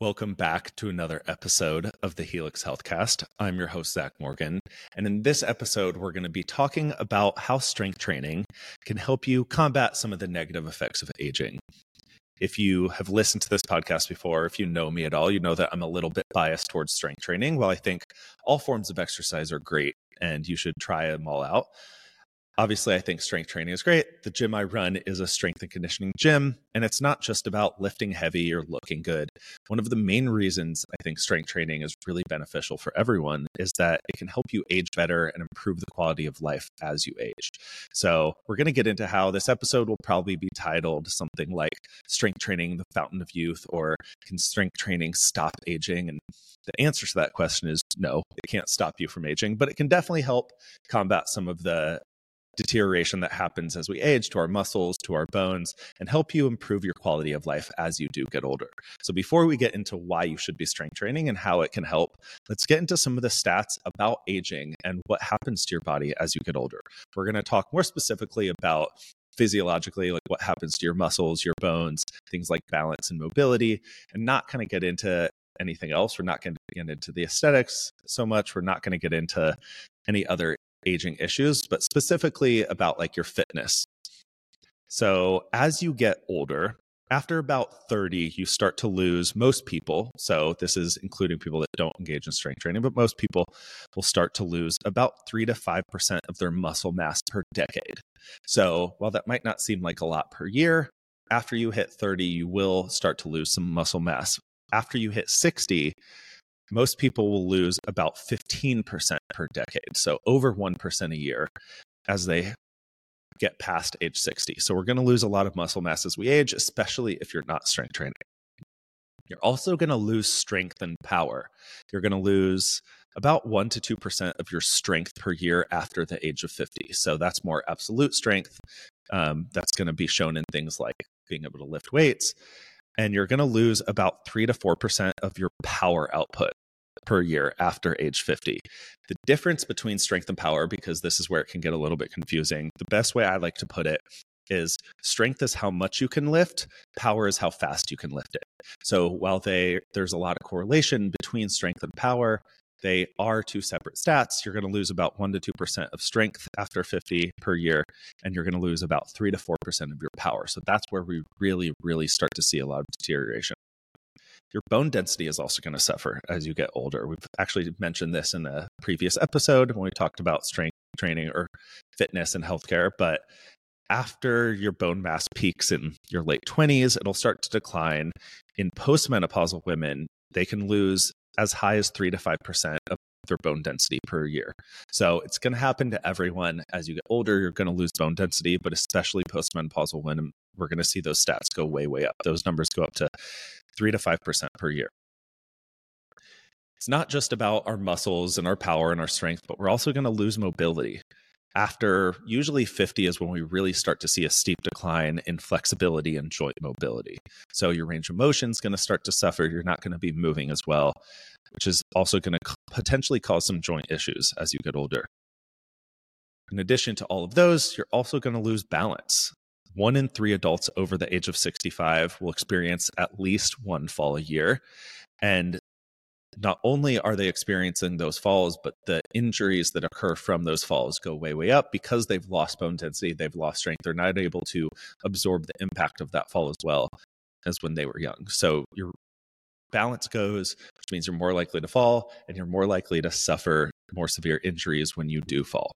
Welcome back to another episode of the Helix Healthcast. I'm your host, Zach Morgan. And in this episode, we're going to be talking about how strength training can help you combat some of the negative effects of aging. If you have listened to this podcast before, if you know me at all, you know that I'm a little bit biased towards strength training. While I think all forms of exercise are great and you should try them all out, Obviously, I think strength training is great. The gym I run is a strength and conditioning gym, and it's not just about lifting heavy or looking good. One of the main reasons I think strength training is really beneficial for everyone is that it can help you age better and improve the quality of life as you age. So, we're going to get into how this episode will probably be titled something like Strength Training, the Fountain of Youth, or Can Strength Training Stop Aging? And the answer to that question is no, it can't stop you from aging, but it can definitely help combat some of the deterioration that happens as we age to our muscles, to our bones, and help you improve your quality of life as you do get older. So, before we get into why you should be strength training and how it can help, let's get into some of the stats about aging and what happens to your body as you get older. We're going to talk more specifically about physiologically, like what happens to your muscles, your bones, things like balance and mobility, and not kind of get into anything else. We're not going to get into the aesthetics so much. We're not going to get into any other aging issues, but specifically about like your fitness. So as you get older, after about 30, you start to lose most people. So this is including people that don't engage in strength training, but most people will start to lose about three to 5% of their muscle mass per decade. So while that might not seem like a lot per year, after you hit 30, you will start to lose some muscle mass. After you hit 60, most people will lose about 15% per decade. So over 1% a year as they get past age 60. So we're going to lose a lot of muscle mass as we age, especially if you're not strength training. You're also going to lose strength and power. You're going to lose about 1 to 2% of your strength per year after the age of 50. So that's more absolute strength. Um, that's going to be shown in things like being able to lift weights. And you're going to lose about 3 to 4% of your power output per year after age 50. The difference between strength and power, because this is where it can get a little bit confusing, the best way I like to put it is strength is how much you can lift, power is how fast you can lift it. So while they there's a lot of correlation between strength and power, they are two separate stats. You're going to lose about 1 to 2% of strength after 50 per year, and you're going to lose about 3 to 4% of your power. So that's where we really, really start to see a lot of deterioration your bone density is also going to suffer as you get older. We've actually mentioned this in a previous episode when we talked about strength training or fitness and healthcare. But after your bone mass peaks in your late 20s, it'll start to decline. In postmenopausal women, they can lose as high as 3 to 5% of their bone density per year. So it's going to happen to everyone as you get older. You're going to lose bone density, but especially postmenopausal women, we're going to see those stats go way, way up. Those numbers go up to three to 5% per year. It's not just about our muscles and our power and our strength, but we're also going to lose mobility. After usually 50 is when we really start to see a steep decline in flexibility and joint mobility. So your range of motion is going to start to suffer. You're not going to be moving as well, which is also going to potentially cause some joint issues as you get older. In addition to all of those, you're also going to lose balance one in three adults over the age of 65 will experience at least one fall a year. And not only are they experiencing those falls, but the injuries that occur from those falls go way, way up because they've lost bone density, they've lost strength. They're not able to absorb the impact of that fall as well as when they were young. So your balance goes, which means you're more likely to fall and you're more likely to suffer more severe injuries when you do fall.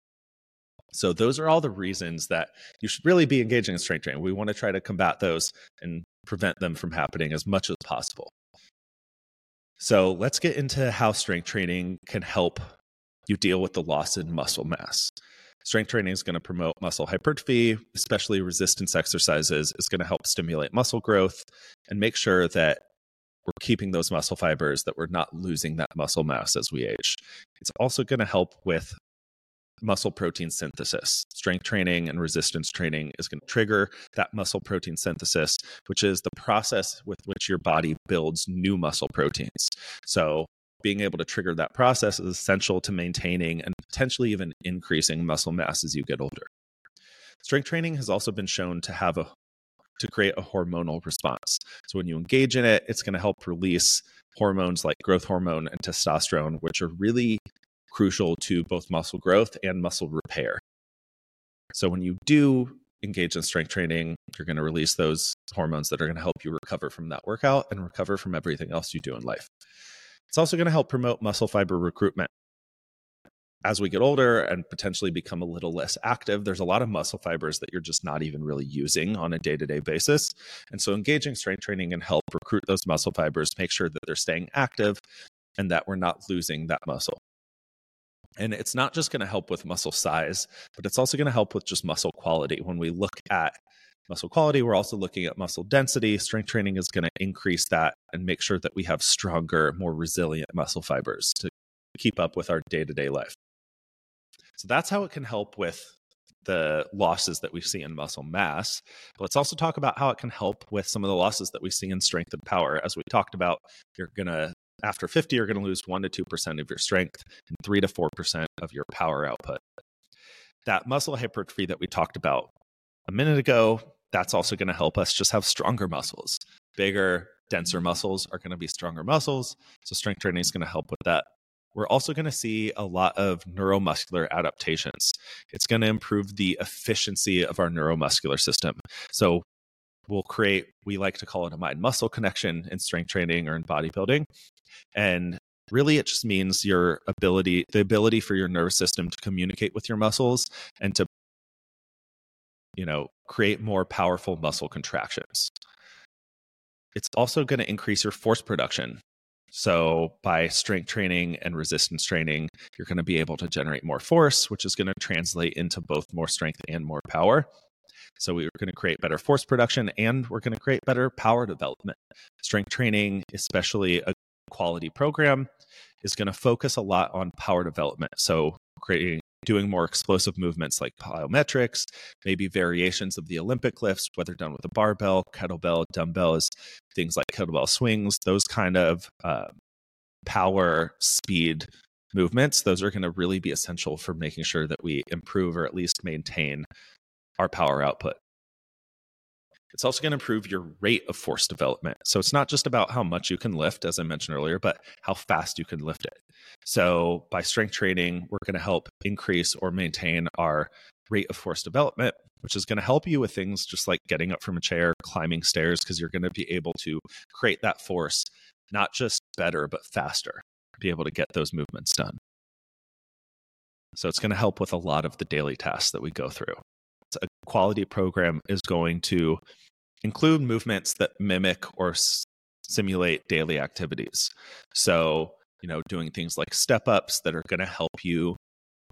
So those are all the reasons that you should really be engaging in strength training. We want to try to combat those and prevent them from happening as much as possible. So let's get into how strength training can help you deal with the loss in muscle mass. Strength training is going to promote muscle hypertrophy, especially resistance exercises. is going to help stimulate muscle growth and make sure that we're keeping those muscle fibers, that we're not losing that muscle mass as we age. It's also going to help with muscle protein synthesis. Strength training and resistance training is going to trigger that muscle protein synthesis, which is the process with which your body builds new muscle proteins. So, being able to trigger that process is essential to maintaining and potentially even increasing muscle mass as you get older. Strength training has also been shown to have a to create a hormonal response. So when you engage in it, it's going to help release hormones like growth hormone and testosterone, which are really crucial to both muscle growth and muscle repair. So when you do engage in strength training, you're going to release those hormones that are going to help you recover from that workout and recover from everything else you do in life. It's also going to help promote muscle fiber recruitment. As we get older and potentially become a little less active, there's a lot of muscle fibers that you're just not even really using on a day to day basis. And so, engaging strength training can help recruit those muscle fibers, make sure that they're staying active and that we're not losing that muscle. And it's not just going to help with muscle size, but it's also going to help with just muscle quality. When we look at muscle quality, we're also looking at muscle density. Strength training is going to increase that and make sure that we have stronger, more resilient muscle fibers to keep up with our day to day life. So that's how it can help with the losses that we see in muscle mass. But let's also talk about how it can help with some of the losses that we see in strength and power. As we talked about, you're going to after 50, you're going to lose 1% to 2% of your strength and 3 to 4% of your power output. That muscle hypertrophy that we talked about a minute ago, that's also going to help us just have stronger muscles. Bigger, denser muscles are going to be stronger muscles. So, strength training is going to help with that. We're also going to see a lot of neuromuscular adaptations. It's going to improve the efficiency of our neuromuscular system. So, we'll create, we like to call it a mind muscle connection in strength training or in bodybuilding. And really it just means your ability the ability for your nervous system to communicate with your muscles and to you know create more powerful muscle contractions. It's also going to increase your force production. So by strength training and resistance training you're going to be able to generate more force which is going to translate into both more strength and more power so we're going to create better force production and we're going to create better power development strength training especially a quality program is going to focus a lot on power development. So creating doing more explosive movements like plyometrics, maybe variations of the Olympic lifts, whether done with a barbell, kettlebell, dumbbells, things like kettlebell swings, those kind of uh, power, speed movements. Those are going to really be essential for making sure that we improve or at least maintain our power output. It's also going to improve your rate of force development. So it's not just about how much you can lift, as I mentioned earlier, but how fast you can lift it. So by strength training, we're going to help increase or maintain our rate of force development, which is going to help you with things just like getting up from a chair, climbing stairs, because you're going to be able to create that force, not just better, but faster, be able to get those movements done. So it's going to help with a lot of the daily tasks that we go through a quality program is going to include movements that mimic or s- simulate daily activities. So, you know, doing things like step ups that are going to help you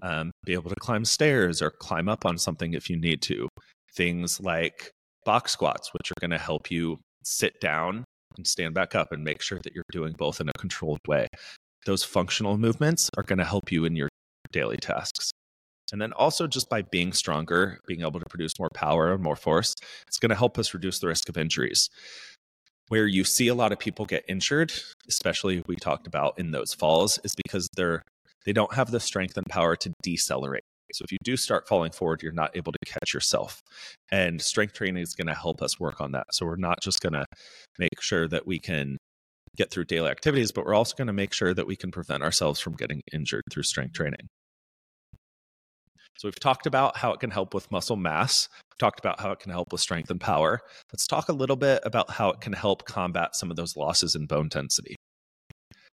um, be able to climb stairs or climb up on something if you need to. Things like box squats, which are going to help you sit down and stand back up and make sure that you're doing both in a controlled way. Those functional movements are going to help you in your daily tasks. And then also just by being stronger, being able to produce more power and more force, it's going to help us reduce the risk of injuries. Where you see a lot of people get injured, especially we talked about in those falls, is because they're they don't have the strength and power to decelerate. So if you do start falling forward, you're not able to catch yourself. And strength training is going to help us work on that. So we're not just going to make sure that we can get through daily activities, but we're also going to make sure that we can prevent ourselves from getting injured through strength training. So we've talked about how it can help with muscle mass. We've talked about how it can help with strength and power. Let's talk a little bit about how it can help combat some of those losses in bone density.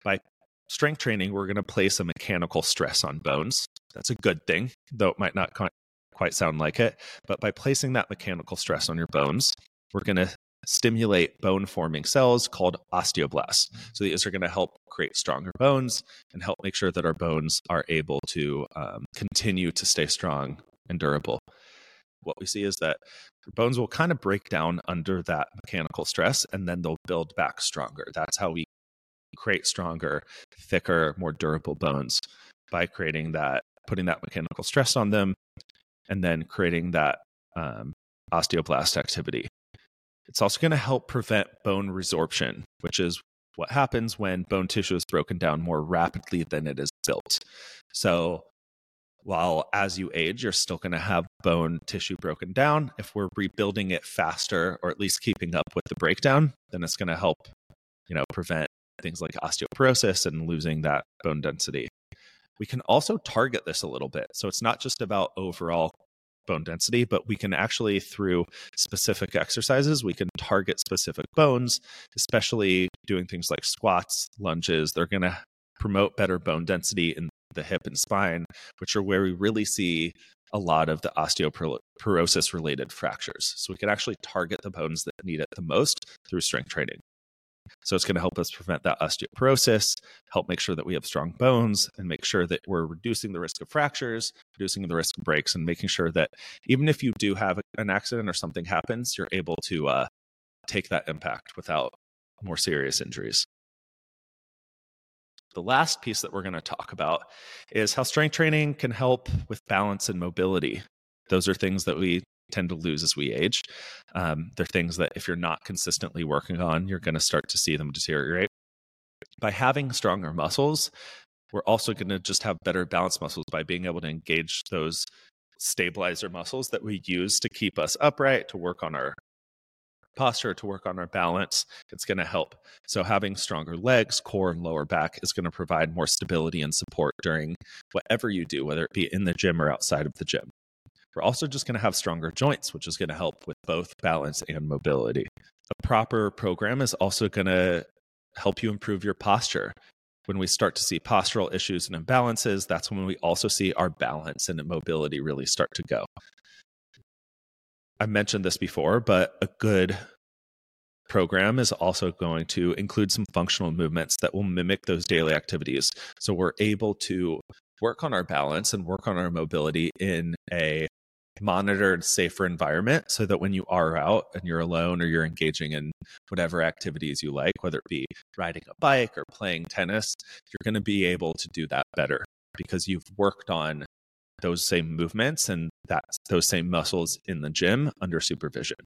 By strength training, we're going to place a mechanical stress on bones. That's a good thing, though it might not quite sound like it. But by placing that mechanical stress on your bones, we're going to stimulate bone forming cells called osteoblasts. So these are going to help create stronger bones and help make sure that our bones are able to um, continue to stay strong and durable. What we see is that bones will kind of break down under that mechanical stress and then they'll build back stronger. That's how we create stronger, thicker, more durable bones by creating that, putting that mechanical stress on them, and then creating that um, osteoblast activity. It's also going to help prevent bone resorption, which is what happens when bone tissue is broken down more rapidly than it is built. So, while as you age, you're still going to have bone tissue broken down. If we're rebuilding it faster, or at least keeping up with the breakdown, then it's going to help, you know, prevent things like osteoporosis and losing that bone density. We can also target this a little bit. So it's not just about overall bone density, but we can actually, through specific exercises, we can target specific bones, especially doing things like squats, lunges. They're going to promote better bone density in the hip and spine, which are where we really see a lot of the osteoporosis related fractures. So we can actually target the bones that need it the most through strength training. So it's going to help us prevent that osteoporosis, help make sure that we have strong bones, and make sure that we're reducing the risk of fractures, reducing the risk of breaks, and making sure that even if you do have an accident or something happens, you're able to uh, take that impact without more serious injuries. The last piece that we're going to talk about is how strength training can help with balance and mobility. Those are things that we tend to lose as we age. Um, they're things that if you're not consistently working on, you're going to start to see them deteriorate. By having stronger muscles, we're also going to just have better balance muscles by being able to engage those stabilizer muscles that we use to keep us upright, to work on our posture, to work on our balance. It's going to help. So, having stronger legs, core, and lower back is going to provide more stability and support during whatever you do, whether it be in the gym or outside of the gym. We're also just going to have stronger joints, which is going to help with both balance and mobility. A proper program is also going to help you improve your posture. When we start to see postural issues and imbalances, that's when we also see our balance and mobility really start to go. I mentioned this before, but a good program is also going to include some functional movements that will mimic those daily activities. So we're able to work on our balance and work on our mobility in a monitored, safer environment so that when you are out and you're alone or you're engaging in whatever activities you like, whether it be riding a bike or playing tennis, you're going to be able to do that better because you've worked on those same movements and that those same muscles in the gym under supervision.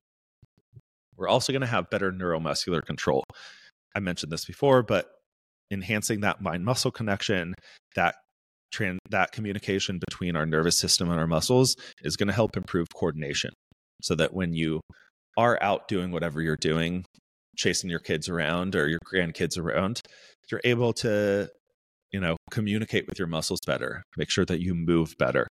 We're also going to have better neuromuscular control. I mentioned this before, but enhancing that mind muscle connection, that tran- that communication between our nervous system and our muscles is going to help improve coordination so that when you are out doing whatever you're doing chasing your kids around or your grandkids around you're able to you know communicate with your muscles better make sure that you move better.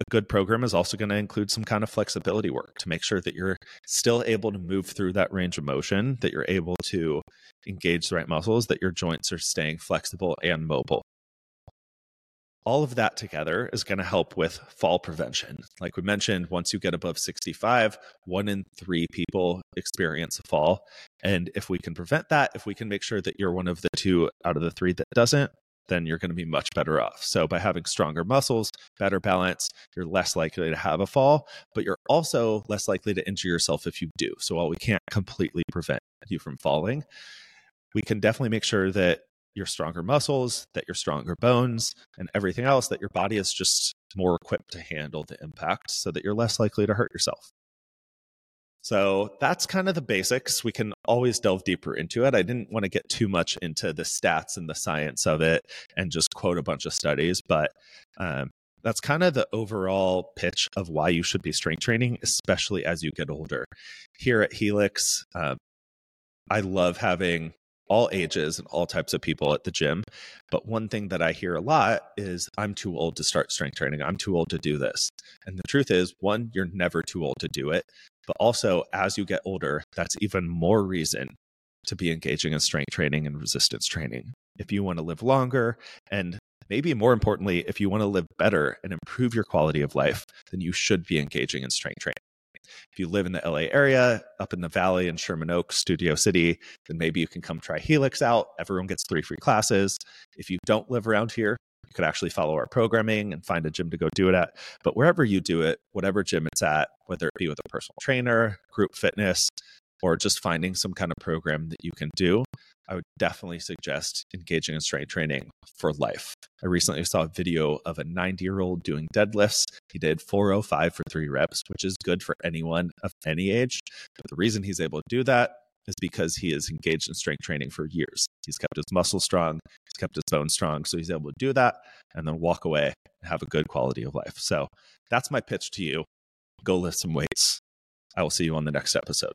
A good program is also going to include some kind of flexibility work to make sure that you're still able to move through that range of motion, that you're able to engage the right muscles, that your joints are staying flexible and mobile all of that together is going to help with fall prevention. Like we mentioned, once you get above 65, one in three people experience a fall. And if we can prevent that, if we can make sure that you're one of the two out of the three that doesn't, then you're going to be much better off. So, by having stronger muscles, better balance, you're less likely to have a fall, but you're also less likely to injure yourself if you do. So, while we can't completely prevent you from falling, we can definitely make sure that your stronger muscles, that your stronger bones, and everything else, that your body is just more equipped to handle the impact so that you're less likely to hurt yourself. So that's kind of the basics. We can always delve deeper into it. I didn't want to get too much into the stats and the science of it and just quote a bunch of studies, but um, that's kind of the overall pitch of why you should be strength training, especially as you get older. Here at Helix, uh, I love having all ages and all types of people at the gym. But one thing that I hear a lot is I'm too old to start strength training. I'm too old to do this. And the truth is, one, you're never too old to do it. But also, as you get older, that's even more reason to be engaging in strength training and resistance training. If you want to live longer and maybe more importantly, if you want to live better and improve your quality of life, then you should be engaging in strength training. If you live in the LA area, up in the valley in Sherman Oaks, Studio City, then maybe you can come try Helix out. Everyone gets three free classes. If you don't live around here, you could actually follow our programming and find a gym to go do it at. But wherever you do it, whatever gym it's at, whether it be with a personal trainer, group fitness, or just finding some kind of program that you can do, I would definitely suggest engaging in strength training for life. I recently saw a video of a 90 year old doing deadlifts. He did 405 for three reps, which is good for anyone of any age. But the reason he's able to do that is because he is engaged in strength training for years. He's kept his muscles strong, he's kept his bones strong. So he's able to do that and then walk away and have a good quality of life. So that's my pitch to you. Go lift some weights. I will see you on the next episode.